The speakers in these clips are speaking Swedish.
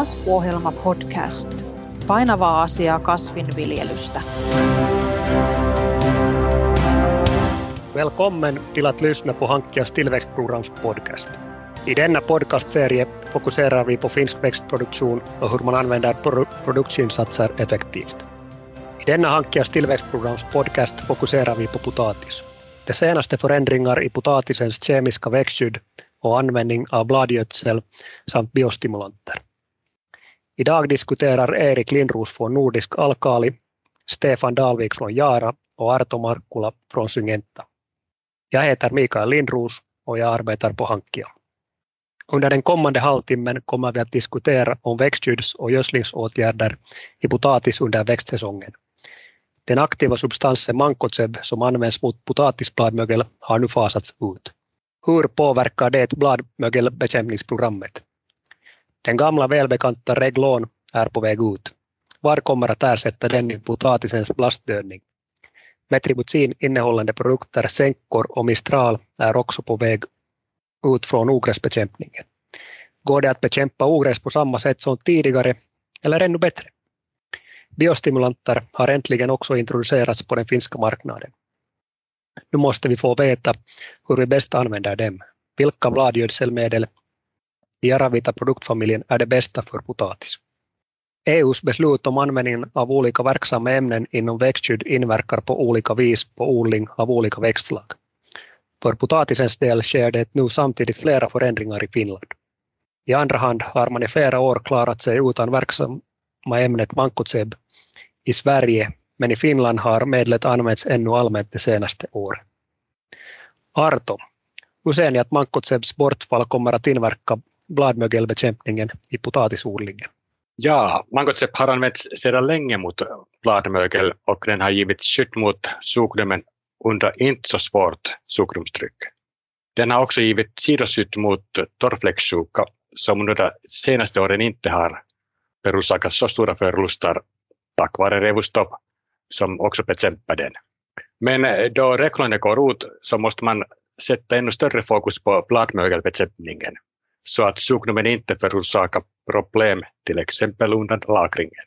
Kasvuohjelma podcast. Painavaa asiaa kasvinviljelystä. Välkommen till att lyssna på Hankkias tillväxtprograms podcast. I denna podcastserie fokuserar vi på finsk växtproduktion och hur man använder produktinsatser effektivt. I denna Hankkias tillväxtprograms podcast fokuserar vi på potatis. De senaste förändringar i potatisens kemiska växtskydd och användning av bladgödsel samt biostimulanter. Idag diskuterar Erik Lindros från Nordisk Alkali, Stefan Dalvik från Jara och Arto Markkula från Syngenta. Jag heter Mikael Lindros och jag arbetar på Hankia. Under den kommande halvtimmen kommer vi att diskutera om växtskydds och gödslingsåtgärder i potatis under växtsäsongen. Den aktiva substansen mankoseb som används mot potatisbladmögel har nu fasats ut. Hur påverkar det bladmögelbekämpningsprogrammet? Den gamla välbekanta Reglon är på väg ut. Var kommer att ersätta den i potatisens plastdödning? Metribuzin innehållande produkter Senkor och Mistral är också på väg ut från ogräsbekämpningen. Går det att bekämpa ogräs på samma sätt som tidigare eller ännu bättre? Biostimulanter har äntligen också introducerats på den finska marknaden. Nu måste vi få veta hur vi bäst använder dem. Vilka bladgödselmedel i Aravita-produktfamiljen är det bästa för potatis? EUs beslut om användningen av olika verksamma ämnen inom växtskydd inverkar på olika vis på odling av olika växtslag. För potatisens del sker det nu samtidigt flera förändringar i Finland. I andra hand har man i flera år klarat sig utan verksamma ämnet mankotseb i Sverige, men i Finland har medlet använts ännu allmänt de senaste åren. Arto, hur ser ni att mankotsebs bortfall kommer att inverka bladmögelbekämpningen i potatisodlingen? Ja, Mangotsepp har använts sedan länge mot bladmögel och den har givit skydd mot sjukdomen under inte så svårt sjukdomstryck. Den har också givit sidoskydd mot torrfläcksjuka som under de senaste åren inte har förorsakat så stora förluster tack vare revustopp som också bekämpar den. Men eh, då räknorna går ut så måste man sätta ännu större fokus på bladmögelbekämpningen så att sjukdomen inte förorsakar problem till exempel under lagringen.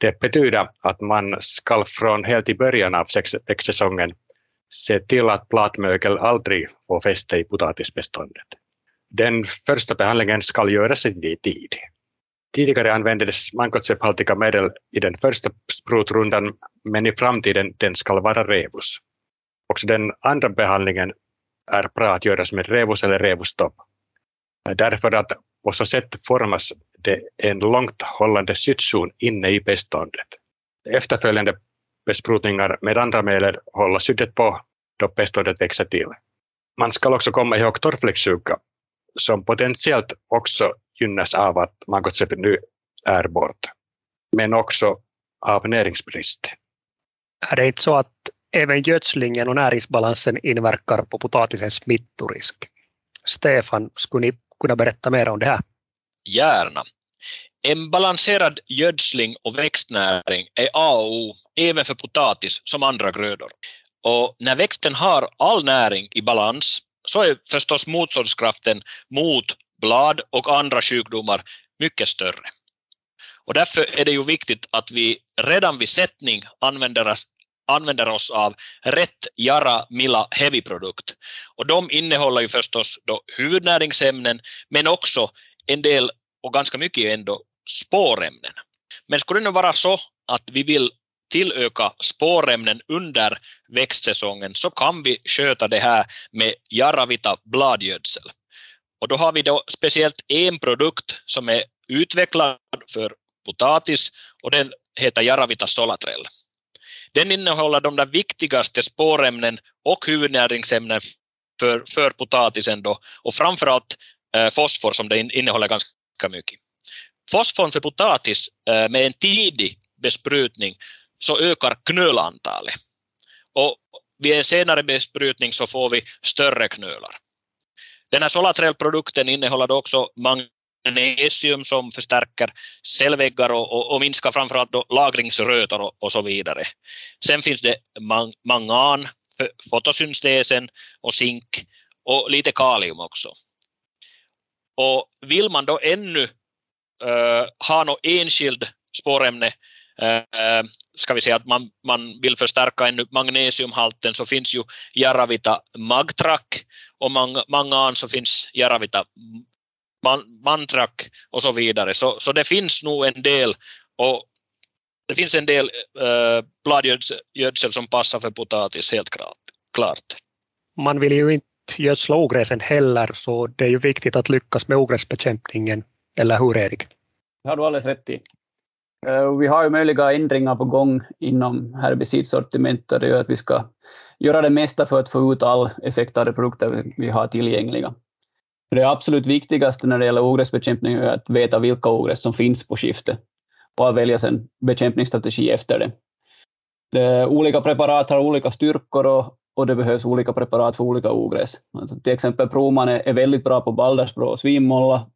Det betyder att man ska från helt i början av växtsäsongen se till att bladmögel aldrig får fäste i potatisbeståndet. Den första behandlingen ska göras i tid. Tidigare användes mankotsepphaltiga medel i den första sprutrundan, men i framtiden den ska vara revus. Också den andra behandlingen är bra att göras med revus eller revustopp. Äh, därför att på så sätt formas det en långt hållande skyddszon inne i beståndet. Efterföljande besprutningar med andra medel håller skyddet på då beståndet växer till. Man ska också komma ihåg torrfläcksjuka som potentiellt också gynnas av att mangotsep nu är bort, men också av näringsbrist. Är det inte så att även gödslingen och näringsbalansen inverkar på potatisens smittorisk? Stefan, skulle ni kunna berätta mer om det här? Gärna. En balanserad gödsling och växtnäring är A och O även för potatis som andra grödor. Och när växten har all näring i balans så är förstås motståndskraften mot blad och andra sjukdomar mycket större. Och därför är det ju viktigt att vi redan vid sättning använder oss, använder oss av rätt Jara Mila Heavy-produkt. Och de innehåller ju förstås då huvudnäringsämnen men också en del och ganska mycket ändå spårämnen. Men skulle det nu vara så att vi vill tillöka spårämnen under växtsäsongen så kan vi sköta det här med Jaravita bladgödsel. Och då har vi då speciellt en produkt som är utvecklad för potatis och den heter Jaravita Solatrell. Den innehåller de där viktigaste spårämnen och huvudnäringsämnen för, för potatisen då, och framförallt eh, fosfor som det innehåller ganska mycket. Fosforn för potatis eh, med en tidig besprutning så ökar knölantalet. Och vid en senare besprutning så får vi större knölar. Den här Solatrell-produkten innehåller också magnesium som förstärker cellväggar och, och, och minskar framförallt då lagringsrötor och, och, så vidare. Sen finns det man, mangan för fotosyntesen och zink och lite kalium också. Och vill man då ännu äh, ha något enskild spårämne äh, ska vi säga att man, man vill förstärka ännu magnesiumhalten så finns ju Jaravita Magtrack och mangan så finns Jaravita Mantrak och så vidare. Så, så det finns nog en del och det finns en del uh, bladgödsel som passar för potatis helt klart. Man vill ju inte gödsla ogräsen heller så det är ju viktigt att lyckas med ogräsbekämpningen. Eller hur Erik? Det har du alldeles rätt i. Eh, vi har ju möjliga ändringar på gång inom herbicidsortimentet. Det gör att vi ska göra det mesta för att få ut all effekt av de produkter vi har tillgängliga. Det absolut viktigaste när det gäller ogräsbekämpning är att veta vilka ogräs som finns på skiftet och att välja en bekämpningsstrategi efter det. det. Olika preparat har olika styrkor och, och det behövs olika preparat för olika ogräs. Alltså till exempel Proman är, är väldigt bra på baldersbrå och svinmålla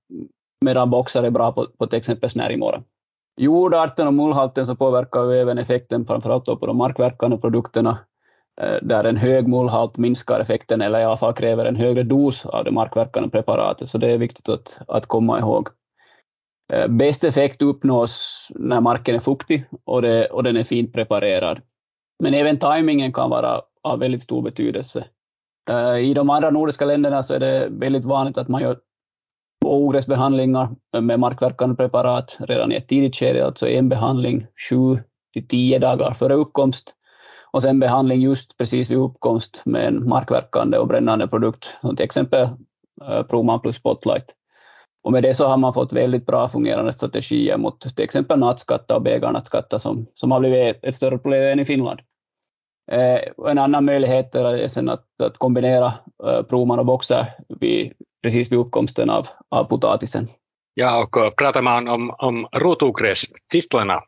medan Boxer är bra på, på till exempel snärjmåra. Jordarten och mullhalten så påverkar ju även effekten framförallt på de markverkande produkterna Eh, där en hög mullhalt minskar effekten eller i alla fall kräver en högre dos av det markverkande preparatet, så det är viktigt att, att komma ihåg. Eh, bäst effekt uppnås när marken är fuktig och, det, och den är fint preparerad. Men även tajmingen kan vara av väldigt stor betydelse. Eh, I de andra nordiska länderna så är det väldigt vanligt att man gör ogräsbehandlingar med markverkande preparat redan i ett tidigt skede, alltså en behandling sju till tio dagar före uppkomst och sen behandling just precis vid uppkomst med en markverkande och brännande produkt, som till exempel eh, Proman plus Spotlight. Och med det så har man fått väldigt bra fungerande strategier mot till exempel nattskatta och bägarnattskatta som, som har blivit ett större problem än i Finland. Eh, en annan möjlighet är sen att, att kombinera eh, Proman och Boxer vid, precis vid uppkomsten av, av potatisen. Ja, och pratar man om, om rotogrästistlarna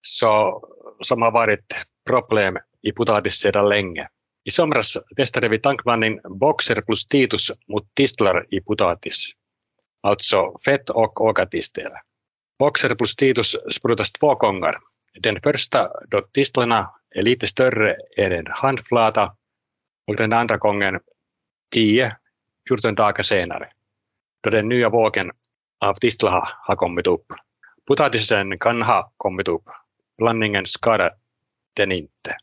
så, som har varit problem i potatis sedan länge. I somras testade vi tankblandning Boxer plus Titus mot tistlar i potatis, alltså fett och åkatistel. Boxer plus Titus sprutas två gånger. Den första då tistlarna är lite större än en handflata och den andra gången 10 14 dagar senare, då den nya vågen av tistlar har kommit upp. Potatisen kan ha kommit upp. Blandningen skadar den inte.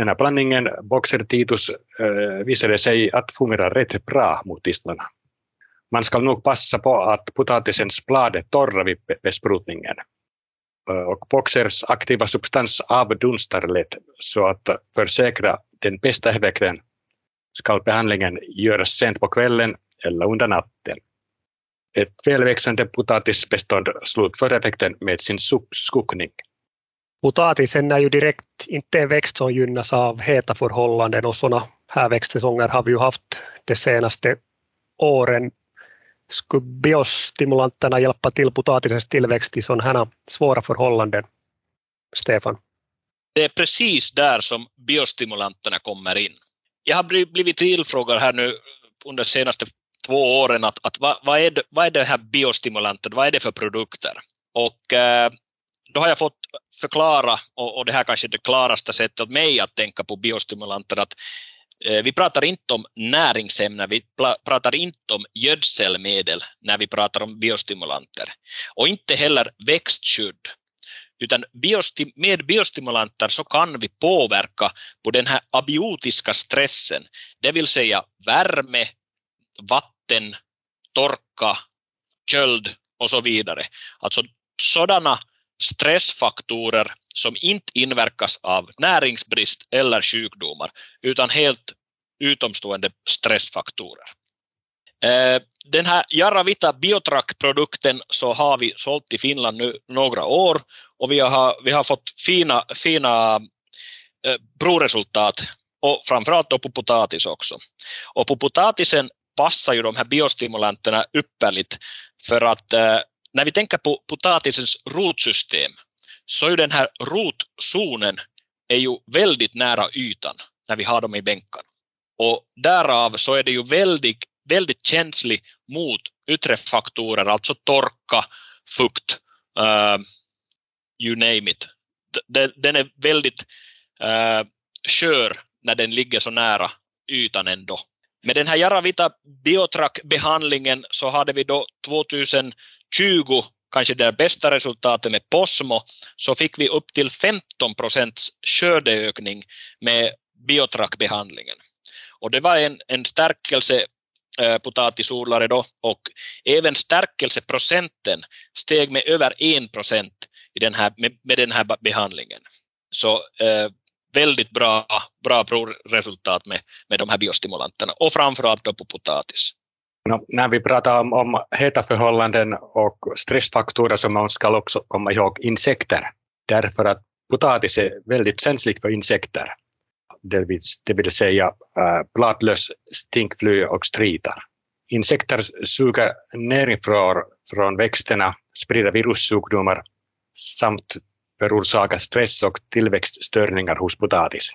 Den här blandningen Boxer Titus eh, visade sig att fungera rätt bra mot tistlarna. Man ska nog passa på att potatisens blad är torra vid besprutningen. Eh, och Boxers aktiva substans avdunstar lätt, så att försäkra den bästa effekten ska behandlingen göras sent på kvällen eller under natten. Ett välväxande potatisbestånd slutför effekten med sin skuggning. Potatisen är ju direkt inte en växt som gynnas av heta förhållanden och sådana här växtsäsonger har vi ju haft de senaste åren. Skulle biostimulanterna hjälpa till potatisens tillväxt i sådana här svåra förhållanden? Stefan? Det är precis där som biostimulanterna kommer in jag har blivit tillfrågad här nu under de senaste två åren att, att vad, vad, är det, vad är det här biostimulanten, vad är det för produkter? Och eh, då har jag fått förklara, och, och det här kanske är det klaraste sättet åt mig att tänka på biostimulanter, att eh, vi pratar inte om näringsämnen, vi pratar inte om gödselmedel när vi pratar om biostimulanter. Och inte heller växtskydd utan med biostimulanter så kan vi påverka på den här abiotiska stressen, det vill säga värme, vatten, torka, köld och så vidare. Alltså sådana stressfaktorer som inte inverkas av näringsbrist eller sjukdomar utan helt utomstående stressfaktorer. Eh, den här Jaravita Biotrack-produkten så har vi sålt i Finland nu några år och vi har, vi har fått fina, fina eh, provresultat och framförallt då på potatis också. Och på potatisen passar ju de här biostimulanterna ypperligt för att eh, när vi tänker på potatisens rotsystem så är ju den här rotzonen är ju väldigt nära ytan när vi har dem i bänkarna. Och därav så är det ju väldigt, väldigt känslig mot yttre faktorer, alltså torka, fukt, uh, you name it. Den är väldigt uh, skör när den ligger så nära ytan ändå. Med den här Jaravita Biotrack-behandlingen så hade vi då 2000 20, kanske det bästa resultatet med Posmo, så fick vi upp till 15 procents skördeökning med biotrackbehandlingen. Och det var en, en stärkelse eh, potatisodlare då och även stärkelseprocenten steg med över 1 procent i den här, med, med den här behandlingen. Så eh, väldigt bra, bra provresultat med, med de här biostimulanterna och framförallt då på potatis. No, när vi pratar om, om heta förhållanden och stressfaktorer så man ska också komma ihåg insekter. Därför att potatis är väldigt känslig för insekter. Det vill, det vill säga äh, bladlöss, stinkfly och stritar. Insekter suger näring från, från växterna, sprider virussjukdomar samt förorsakar stress och tillväxtstörningar hos potatis.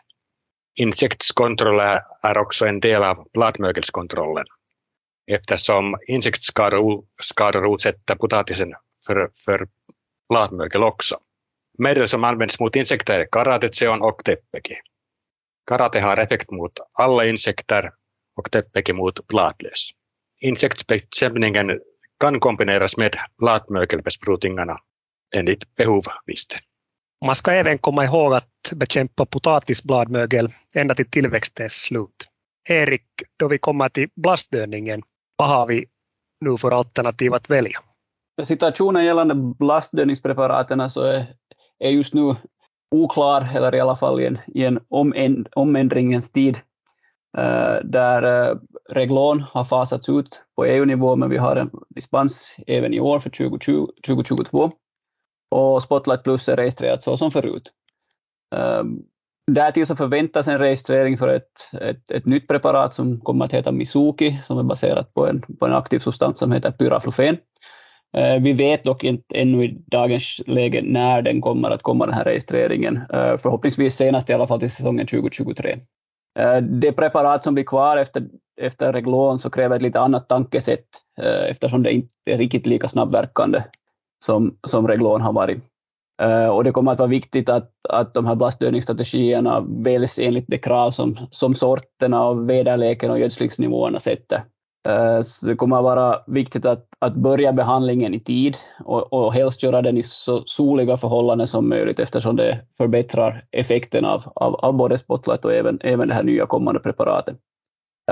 Insektskontroller är också en del av bladmögelskontrollen eftersom insektsskador utsätter potatisen för, för bladmögel också. Medel som används mot insekter är karateseon och täppeki. Karate har effekt mot alla insekter och täppeki mot bladlöss. Insektsbekämpningen kan kombineras med bladmögelbesprutningarna enligt behov visst. Man ska även komma ihåg att bekämpa potatisbladmögel ända till tillväxtens slut. Erik, då vi kommer till blastdödningen, vad har vi nu för alternativ att välja? Situationen gällande blastdödningspreparaten så är, är just nu oklar, eller i alla fall i en, i en omänd, omändringens tid, äh, där eh, äh, Reglon har fasats ut på EU-nivå, men vi har en dispens även i år för 2020, 2022 och Spotlight Plus är registrerat så som förut. Äh, därtill så förväntas en registrering för ett, ett, ett nytt preparat som kommer att heta Misuki, som är baserat på en, på en aktiv substans som heter pyraflufen. Eh, vi vet dock inte ännu i dagens läge när den kommer att komma, den här registreringen. Eh, förhoppningsvis senast i alla fall till säsongen 2023. Eh, det preparat som blir kvar efter, efter Reglon så kräver ett lite annat tankesätt eftersom det inte är riktigt lika snabbverkande som, som Reglon har varit. Uh, och det kommer att vara viktigt att, att de här blastdödningsstrategierna väljs enligt de krav som, som sorterna och väderleken och gödslingsnivåerna sätter. Uh, så det kommer att vara viktigt att, att börja behandlingen i tid och, och helst göra den i så soliga förhållanden som möjligt eftersom det förbättrar effekten av, av, av både Spotlight och även, även det här nya kommande preparatet.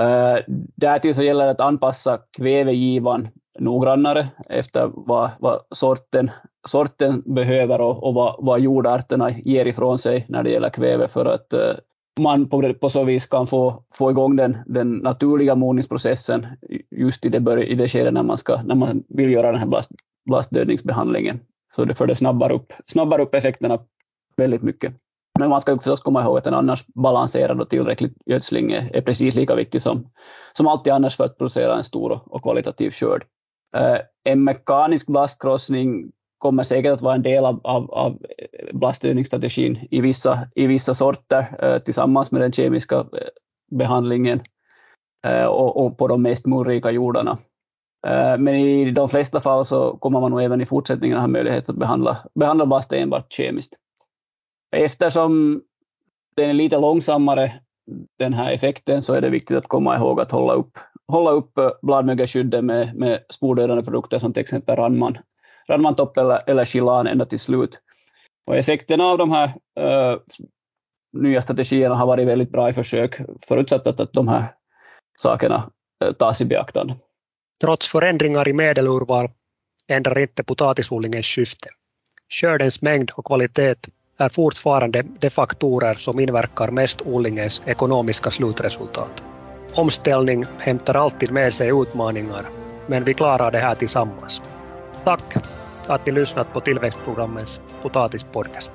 Uh, därtill så gäller det att anpassa kvävegivan noggrannare efter vad, vad sorten, sorten behöver och, och vad, vad jordarterna ger ifrån sig när det gäller kväve för att eh, man på, på så vis kan få, få igång den, den naturliga mogningsprocessen just i det, bör, i det skede när man, ska, när man vill göra den här blast, blastdödningsbehandlingen. Så det för det snabbar upp, snabbar upp effekterna väldigt mycket. Men man ska förstås komma ihåg att en annars balanserad och tillräcklig gödsling är, är precis lika viktig som, som alltid annars för att producera en stor och, och kvalitativ skörd. Eh, en mekanisk blastkrossning kommer säkert att vara en del av, av, av blaststyrningsstrategin i vissa, i vissa sorter eh, tillsammans med den kemiska eh, behandlingen och, och, på de mest murrika jordarna. Men i de flesta fall så kommer man nog även i fortsättningen ha möjlighet att behandla, behandla blast enbart kemiskt. Eftersom den är lite långsammare, den här effekten, så är det viktigt att komma ihåg att hålla upp, hålla upp eh, bladmögelskyddet med, med spordödande produkter som till exempel Ranman, Ranmantopp eller, eller Chilan ända till slut. Och effekterna av de här uh, nya strategierna har varit väldigt bra i försök, förutsatt att, att de här sakerna eh, tas i beaktande. Trots förändringar i medelurval ändrar inte potatisodlingens syfte. Skördens mängd och kvalitet är fortfarande de faktorer som inverkar mest odlingens ekonomiska slutresultat. Omställning hämtar alltid med sig utmaningar, men vi klarar det här tillsammans. Tack att ni lyssnat på tillväxtprogrammens potatispodcast.